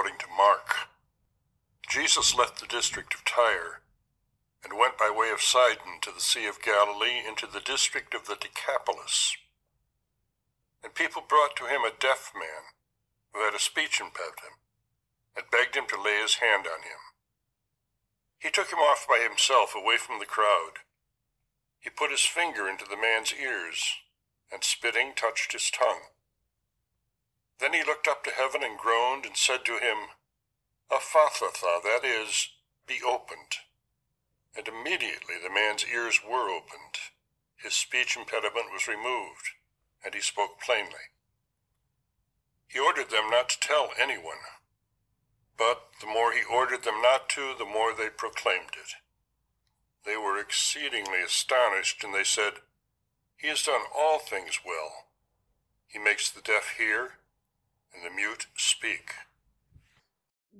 according to Mark. Jesus left the district of Tyre and went by way of Sidon to the Sea of Galilee into the district of the Decapolis. And people brought to him a deaf man who had a speech impediment and begged him to lay his hand on him. He took him off by himself away from the crowd. He put his finger into the man's ears and spitting touched his tongue. Then he looked up to heaven and groaned and said to him, Ephphatha, that is, be opened. And immediately the man's ears were opened, his speech impediment was removed, and he spoke plainly. He ordered them not to tell anyone, but the more he ordered them not to, the more they proclaimed it. They were exceedingly astonished, and they said, He has done all things well. He makes the deaf hear and the mute speak.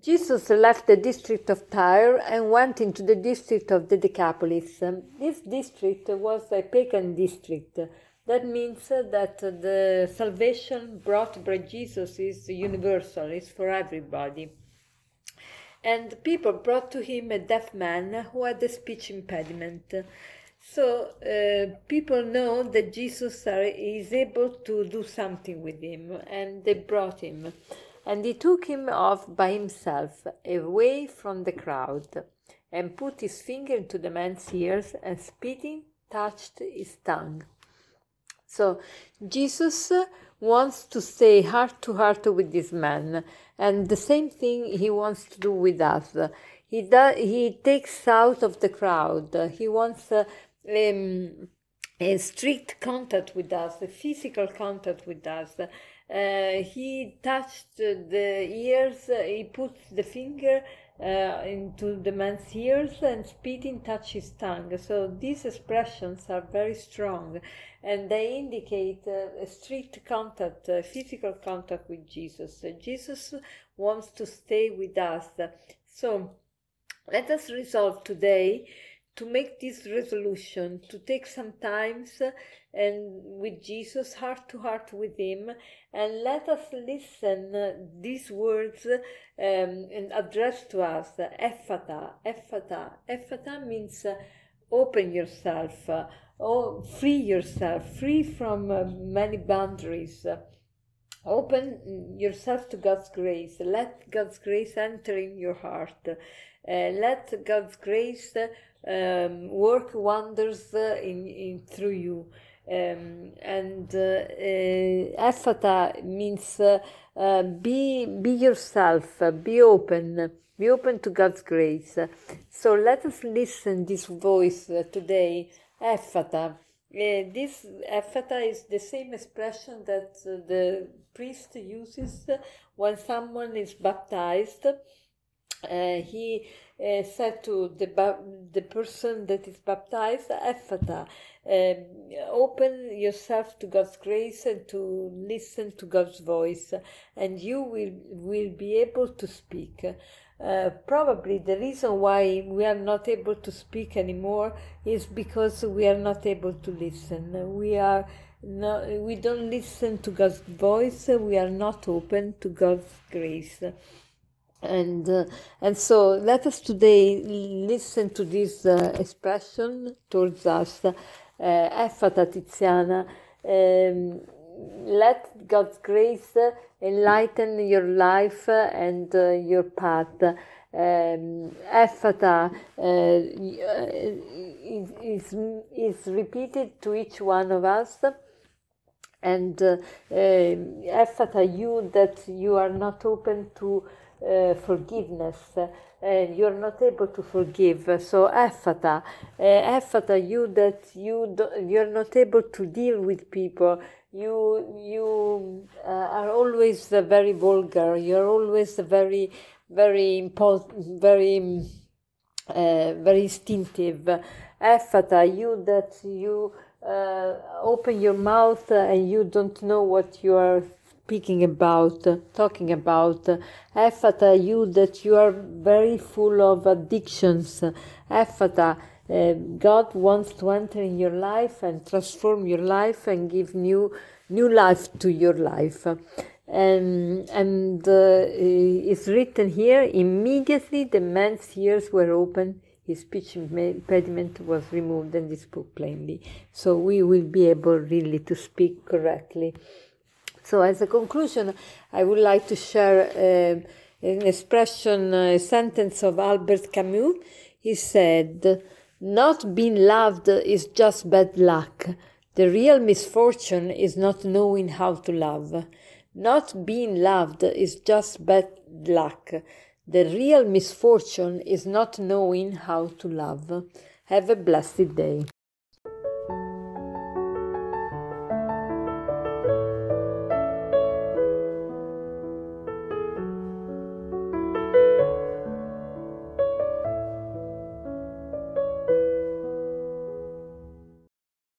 Jesus left the district of Tyre and went into the district of the Decapolis. This district was a pagan district. That means that the salvation brought by Jesus is universal, is for everybody. And people brought to him a deaf man who had a speech impediment. So uh, people know that Jesus is able to do something with him, and they brought him. And he took him off by himself, away from the crowd, and put his finger into the man's ears, and spitting, touched his tongue. So Jesus wants to stay heart to heart with this man, and the same thing he wants to do with us. He does, he takes out of the crowd. He wants uh, um, a strict contact with us, a physical contact with us. Uh, he touched the ears, uh, he put the finger uh, into the man's ears and spitting touched his tongue. So these expressions are very strong and they indicate uh, a strict contact, uh, physical contact with Jesus. Jesus wants to stay with us. So let us resolve today to make this resolution, to take some times and with Jesus, heart to heart with Him, and let us listen uh, these words um, and address to us. Ephphatha, Ephphatha. Ephphatha means uh, open yourself, uh, or free yourself, free from uh, many boundaries. Open yourself to God's grace. Let God's grace enter in your heart. Uh, let God's grace um, work wonders uh, in, in through you. Um, and uh, uh, means uh, be be yourself, be open, be open to God's grace. So let us listen this voice today, Ephphatha. this Ephphatha is the same expression that the priest uses when someone is baptized. he uh, said to the, the person that is baptized, Ephphatha, um, open yourself to God's grace and to listen to God's voice, and you will, will be able to speak. Uh, probably the reason why we are not able to speak anymore is because we are not able to listen. We are no, we don't listen to God's voice. We are not open to God's grace and uh, and so let us today listen to this uh, expression towards us uh, Ephphatha Tiziana um, let God's grace enlighten your life and uh, your path um, Ephphatha uh, is, is repeated to each one of us and uh, uh, Ephphatha you that you are not open to uh, forgiveness and you're not able to forgive. So Ephphatha, uh, Ephphatha, you that you do, you're not able to deal with people. You you uh, are always uh, very vulgar. You're always very very impulsive, very uh, very instinctive. Ephphatha, you that you uh, open your mouth and you don't know what you are speaking about, uh, talking about. Uh, Ephphatha, you that you are very full of addictions. Ephphatha, uh, God wants to enter in your life and transform your life and give new new life to your life. and, and uh, it's written here immediately the man's ears were opened his speech impediment was removed and he spoke plainly. So we will be able really to speak correctly. So as a conclusion i would like to share uh, an expression a sentence of albert camus. He said not being loved is just bad luck the real misfortune is not knowing how to love not being loved is just bad luck. The real misfortune is not knowing how to love. Have a blessed day.